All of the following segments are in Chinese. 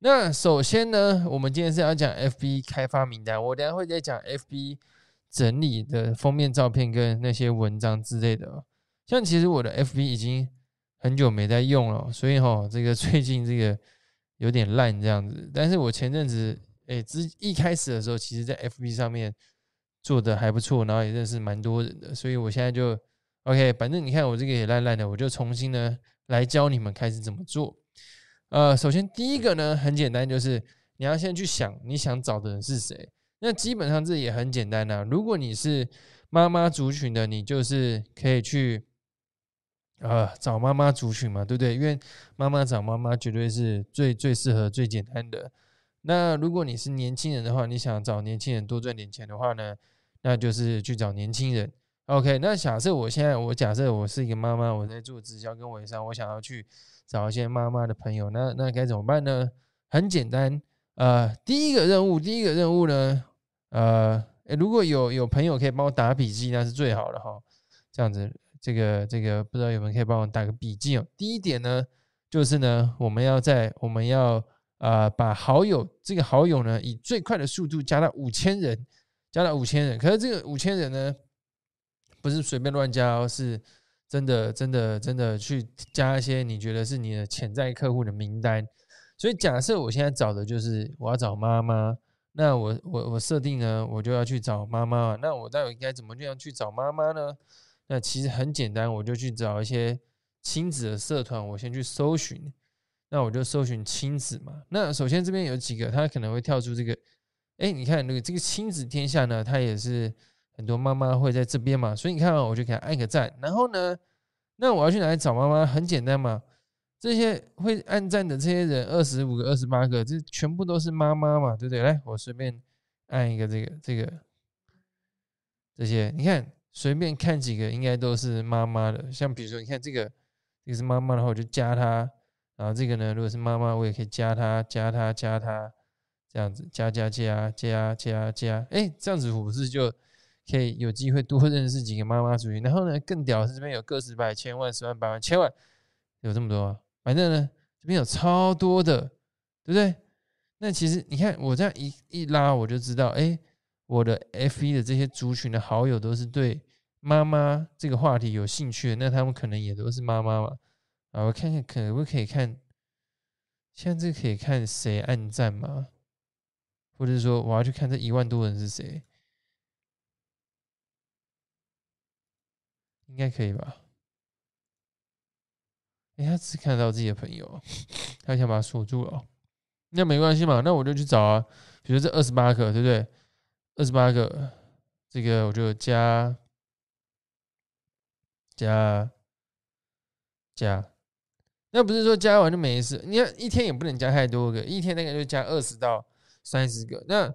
那首先呢，我们今天是要讲 FB 开发名单，我等下会再讲 FB 整理的封面照片跟那些文章之类的。像其实我的 FB 已经很久没在用了，所以哈，这个最近这个有点烂这样子。但是我前阵子哎，之一开始的时候，其实在 FB 上面做的还不错，然后也认识蛮多人的，所以我现在就 OK，反正你看我这个也烂烂的，我就重新呢来教你们开始怎么做。呃，首先第一个呢，很简单，就是你要先去想你想找的人是谁。那基本上这也很简单呐。如果你是妈妈族群的，你就是可以去呃找妈妈族群嘛，对不对？因为妈妈找妈妈绝对是最最适合、最简单的。那如果你是年轻人的话，你想找年轻人多赚点钱的话呢，那就是去找年轻人。OK，那假设我现在我假设我是一个妈妈，我在做直销跟微商，我想要去。找一些妈妈的朋友，那那该怎么办呢？很简单，呃，第一个任务，第一个任务呢，呃，如果有有朋友可以帮我打笔记，那是最好的哈。这样子，这个这个不知道有没有可以帮我打个笔记哦。第一点呢，就是呢，我们要在我们要呃把好友这个好友呢，以最快的速度加到五千人，加到五千人。可是这个五千人呢，不是随便乱加哦，是。真的，真的，真的去加一些你觉得是你的潜在客户的名单。所以假设我现在找的就是我要找妈妈，那我我我设定呢，我就要去找妈妈。那我到底应该怎么这样去找妈妈呢？那其实很简单，我就去找一些亲子的社团，我先去搜寻。那我就搜寻亲子嘛。那首先这边有几个，他可能会跳出这个，哎，你看那个这个亲子天下呢，它也是。很多妈妈会在这边嘛，所以你看，我就给他按个赞。然后呢，那我要去哪里找妈妈？很简单嘛，这些会按赞的这些人，二十五个、二十八个，这全部都是妈妈嘛，对不对？来，我随便按一个这个、这个这些，你看，随便看几个，应该都是妈妈的。像比如说，你看这个，这个是妈妈的话，我就加她。然后这个呢，如果是妈妈，我也可以加她、加她、加她，这样子加加加加加加，哎，这样子我不是就。可以有机会多认识几个妈妈族群，然后呢，更屌是这边有个十百千万十万百万千万，有这么多啊，反正呢，这边有超多的，对不对？那其实你看我这样一一拉，我就知道，哎，我的 F 一的这些族群的好友都是对妈妈这个话题有兴趣的，那他们可能也都是妈妈嘛。啊，我看看可不可以看，现在这可以看谁按赞吗？或者说我要去看这一万多人是谁？应该可以吧？哎，他只看到自己的朋友，他想把它锁住了。那没关系嘛，那我就去找啊。比如这二十八个，对不对？二十八个，这个我就加加加。那不是说加完就没事？你看一天也不能加太多个，一天大概就加二十到三十个。那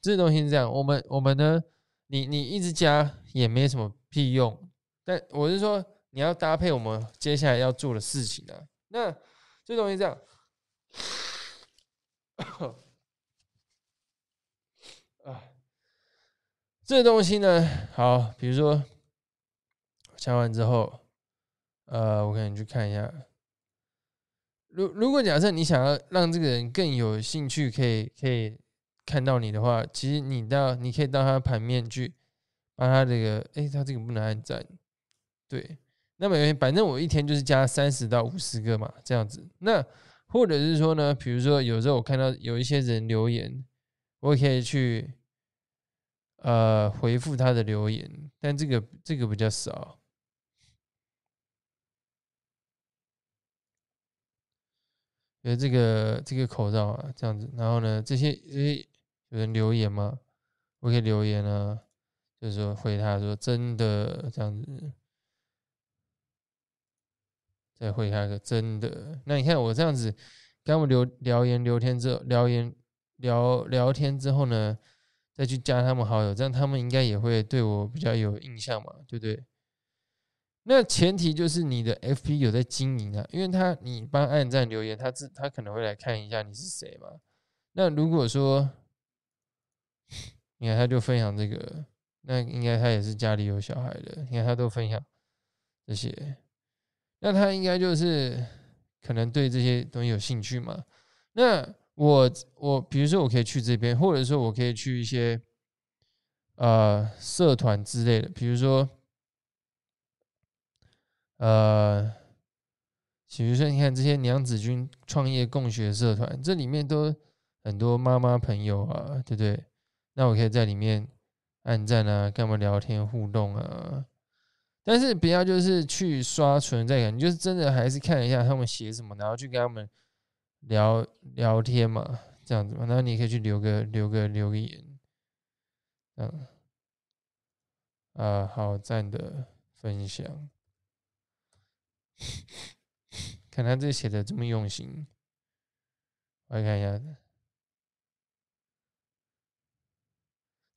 这东西是这样，我们我们呢，你你一直加也没什么屁用。但我是说，你要搭配我们接下来要做的事情啊。那这东西这样，啊，这东西呢，好，比如说加完之后，呃，我可能去看一下。如如果假设你想要让这个人更有兴趣，可以可以看到你的话，其实你到你可以到他盘面去，把他这个，哎，他这个不能按赞。对，那么反正我一天就是加三十到五十个嘛，这样子。那或者是说呢，比如说有时候我看到有一些人留言，我可以去呃回复他的留言，但这个这个比较少。呃，这个这个口罩啊，这样子。然后呢，这些这些有人留言吗？我可以留言啊，就是说回他说真的这样子。再回他个真的，那你看我这样子，跟我留聊言聊天之后，聊言聊聊天之后呢，再去加他们好友，这样他们应该也会对我比较有印象嘛，对不对？那前提就是你的 FP 有在经营啊，因为他你帮按赞留言，他自他可能会来看一下你是谁嘛。那如果说，你看他就分享这个，那应该他也是家里有小孩的，你看他都分享这些。那他应该就是可能对这些东西有兴趣嘛？那我我比如说我可以去这边，或者说我可以去一些呃社团之类的，比如说呃，比如说你看这些娘子军创业共学社团，这里面都很多妈妈朋友啊，对不对？那我可以在里面按赞啊，跟他们聊天互动啊。但是不要就是去刷存在感，你就是真的还是看一下他们写什么，然后去跟他们聊聊天嘛，这样子嘛。然后你可以去留个留个留个言，嗯，啊，好赞的分享，看他这写的这么用心，我来看一下，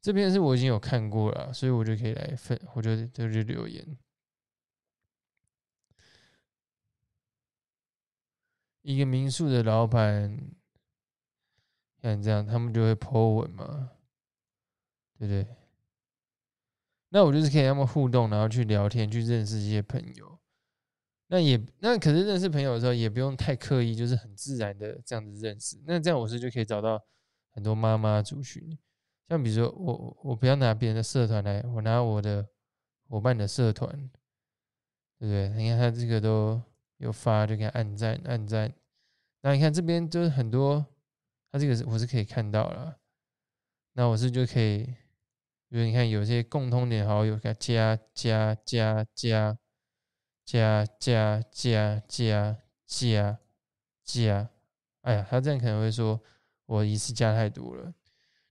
这边是我已经有看过了，所以我就可以来分，我就就去留言。一个民宿的老板，像这样，他们就会 po 文嘛，对不对？那我就是可以他们互动，然后去聊天，去认识一些朋友。那也那可是认识朋友的时候，也不用太刻意，就是很自然的这样子认识。那这样我是就可以找到很多妈妈族群。像比如说我我不要拿别人的社团来，我拿我的伙伴的社团，对不对？你看他这个都。有发就给他按赞按赞，那你看这边就是很多，他这个我是可以看到了，那我是就可以，比如你看有些共通点好友，给他加加加加加加加加加加，哎呀，他这样可能会说我一次加太多了，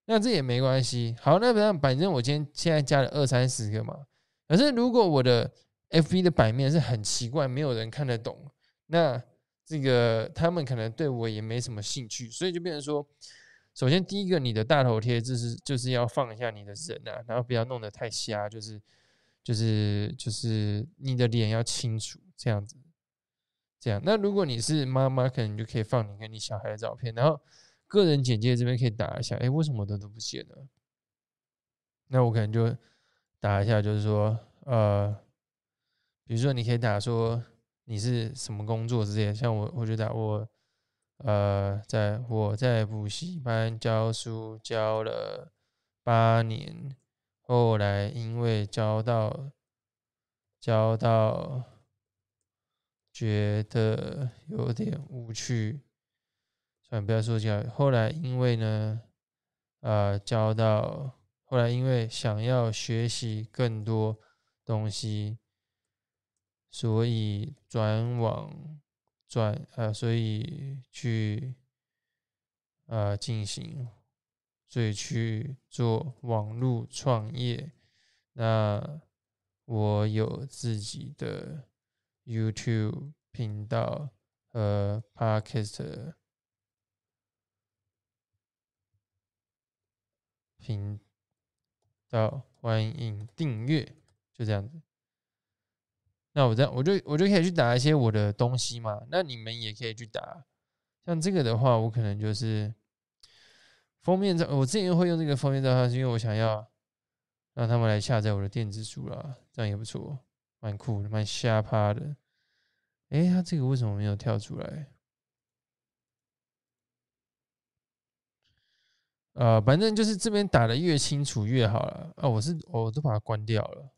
那这也没关系，好，那反正反正我今天现在加了二三十个嘛，可是如果我的 F B 的版面是很奇怪，没有人看得懂。那这个他们可能对我也没什么兴趣，所以就变成说，首先第一个，你的大头贴就是就是要放一下你的人啊，然后不要弄得太瞎，就是就是就是你的脸要清楚这样子。这样，那如果你是妈妈，可能就可以放你跟你小孩的照片，然后个人简介这边可以打一下，哎，为什么的都不见呢？那我可能就打一下，就是说，呃。比如说，你可以打说你是什么工作之类，像我，我就打我，呃，在我在补习班教书教了八年，后来因为教到教到觉得有点无趣，算不要说教，后来因为呢，呃，教到后来因为想要学习更多东西。所以转网转呃，所以去呃进行，所以去做网络创业。那我有自己的 YouTube 频道和 Podcast 频道，欢迎订阅，就这样子。那我这样，我就我就可以去打一些我的东西嘛。那你们也可以去打，像这个的话，我可能就是封面照。我之前会用这个封面照，是因为我想要让他们来下载我的电子书啦，这样也不错，蛮酷的，蛮瞎趴的。哎，他这个为什么没有跳出来？呃，反正就是这边打的越清楚越好了。啊，我是我都把它关掉了。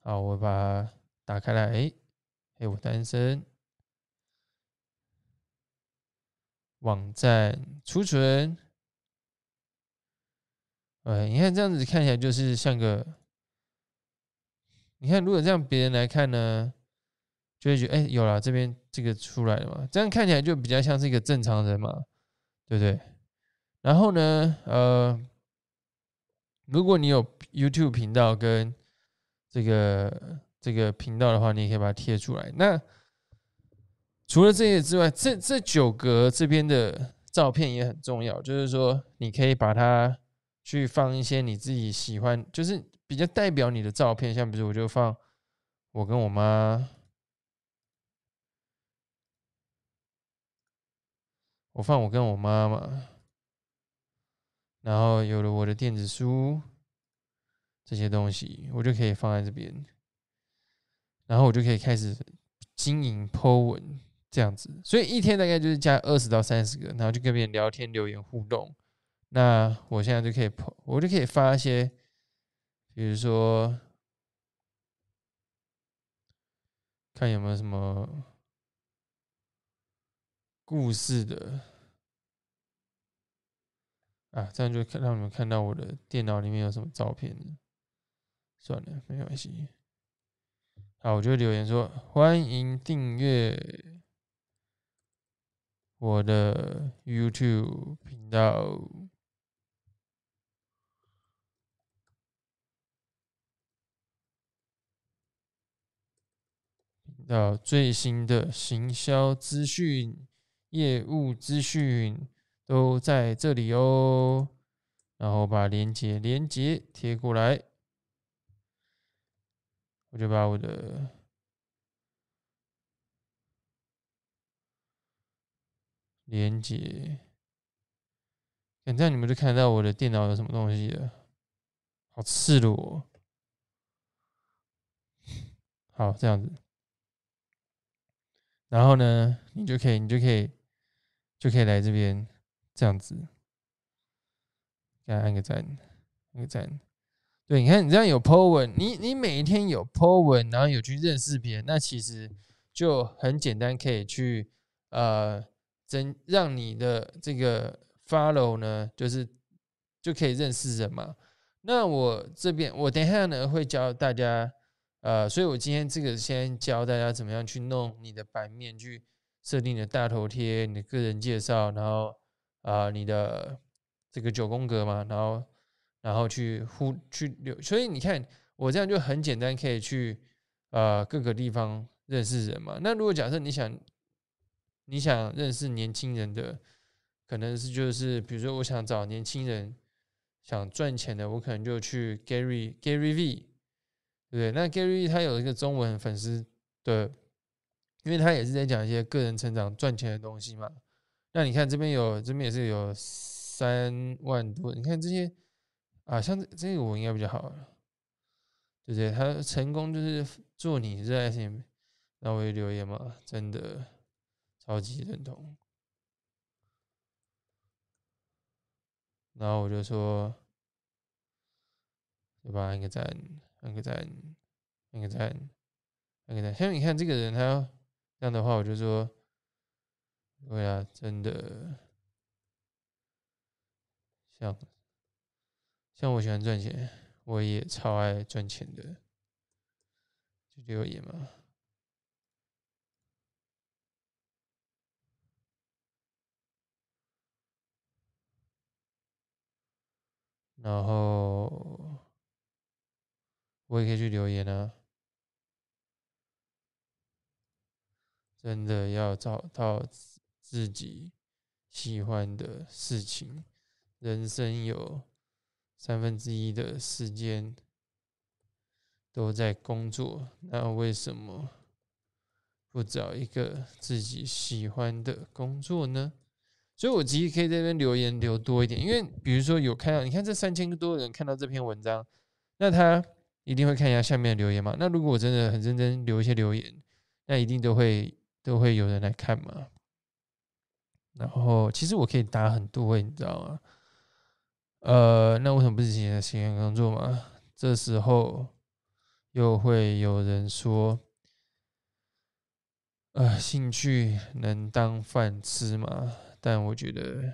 好，我把它打开来。哎，哎，我单身。网站储存。哎，你看这样子看起来就是像个。你看，如果这样别人来看呢，就会觉得哎，有了这边这个出来了嘛？这样看起来就比较像是一个正常人嘛，对不对？然后呢，呃，如果你有 YouTube 频道跟这个这个频道的话，你也可以把它贴出来。那除了这些之外，这这九格这边的照片也很重要，就是说你可以把它去放一些你自己喜欢，就是比较代表你的照片。像比如我就放我跟我妈，我放我跟我妈嘛，然后有了我的电子书。这些东西我就可以放在这边，然后我就可以开始经营 Po 文这样子，所以一天大概就是加二十到三十个，然后就跟别人聊天、留言互动。那我现在就可以，我就可以发一些，比如说，看有没有什么故事的啊，这样就看让你们看到我的电脑里面有什么照片。算了，没关系。好，我就留言说欢迎订阅。我的 YouTube 频道，到最新的行销资讯、业务资讯都在这里哦。然后把连接连接贴过来，我就把我的。连接，这样你们就看到我的电脑有什么东西了。好赤裸，好这样子。然后呢，你就可以，你就可以，就可以来这边这样子，给他按个赞，按个赞。对，你看你这样有 po 文，你你每一天有 po 文，然后有去认识别人，那其实就很简单，可以去呃。增让你的这个 follow 呢，就是就可以认识人嘛。那我这边我等一下呢会教大家，呃，所以我今天这个先教大家怎么样去弄你的版面，去设定你的大头贴、你的个人介绍，然后啊你的这个九宫格嘛，然后然后去呼去留。所以你看我这样就很简单，可以去呃各个地方认识人嘛。那如果假设你想。你想认识年轻人的，可能是就是比如说，我想找年轻人想赚钱的，我可能就去 Gary Gary V，对不对？那 Gary V 他有一个中文粉丝的，因为他也是在讲一些个人成长赚钱的东西嘛。那你看这边有这边也是有三万多，你看这些啊，像这这个我应该比较好，对不对？他成功就是做你热爱事情，那我也留言嘛，真的。超级认同，然后我就说，对吧？按个赞，按个赞，按个赞，按个赞。像你看这个人，他这样的话，我就说，对啊，真的，像像我喜欢赚钱，我也超爱赚钱的，就留言嘛。然后我也可以去留言啊！真的要找到自己喜欢的事情。人生有三分之一的时间都在工作，那为什么不找一个自己喜欢的工作呢？所以，我其实可以在这边留言留多一点，因为比如说有看到，你看这三千多人看到这篇文章，那他一定会看一下下面的留言嘛。那如果我真的很认真留一些留言，那一定都会都会有人来看嘛。然后，其实我可以打很多，你知道吗？呃，那为什么不是写喜欢工作嘛？这时候又会有人说，呃，兴趣能当饭吃吗？但我觉得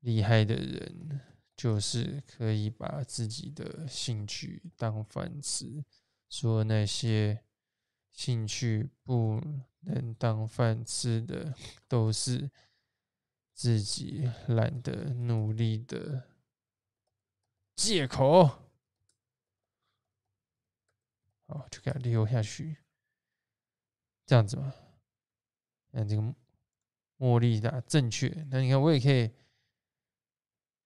厉害的人就是可以把自己的兴趣当饭吃，说那些兴趣不能当饭吃的，都是自己懒得努力的借口。好，就给他留下去，这样子嘛，看这个。茉莉的正确，那你看我也可以，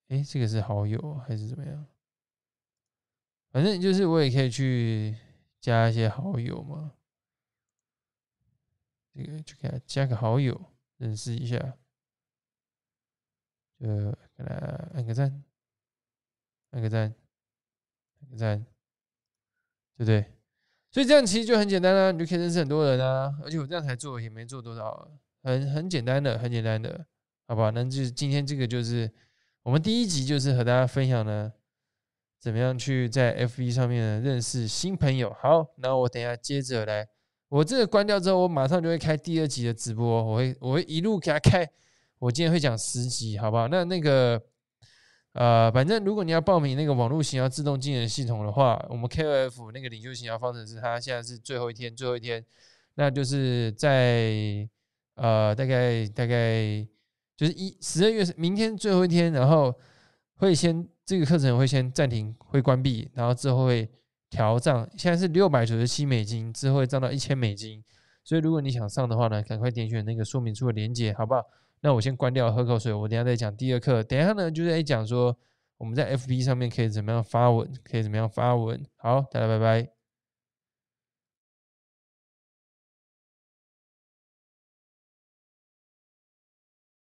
哎，这个是好友还是怎么样？反正就是我也可以去加一些好友嘛，这个就给他加个好友，认识一下，就给他按个赞，按个赞，按个赞，对不对？所以这样其实就很简单啦，你就可以认识很多人啊。而且我这样才做，也没做多少，很很简单的，很简单的，好吧？那就今天这个就是我们第一集，就是和大家分享呢，怎么样去在 FB 上面认识新朋友。好，那我等下接着来，我这个关掉之后，我马上就会开第二集的直播，我会我会一路给他开。我今天会讲十集，好不好？那那个。呃，反正如果你要报名那个网络型要自动进人系统的话，我们 KOF 那个领袖型要方程式，它现在是最后一天，最后一天，那就是在呃大概大概就是一十二月明天最后一天，然后会先这个课程会先暂停，会关闭，然后之后会调涨，现在是六百九十七美金，之后会涨到一千美金，所以如果你想上的话呢，赶快点选那个说明书的链接，好不好？那我先关掉，喝口水。我等下再讲第二课。等下呢，就是在讲说我们在 FB 上面可以怎么样发文，可以怎么样发文。好，大家拜拜。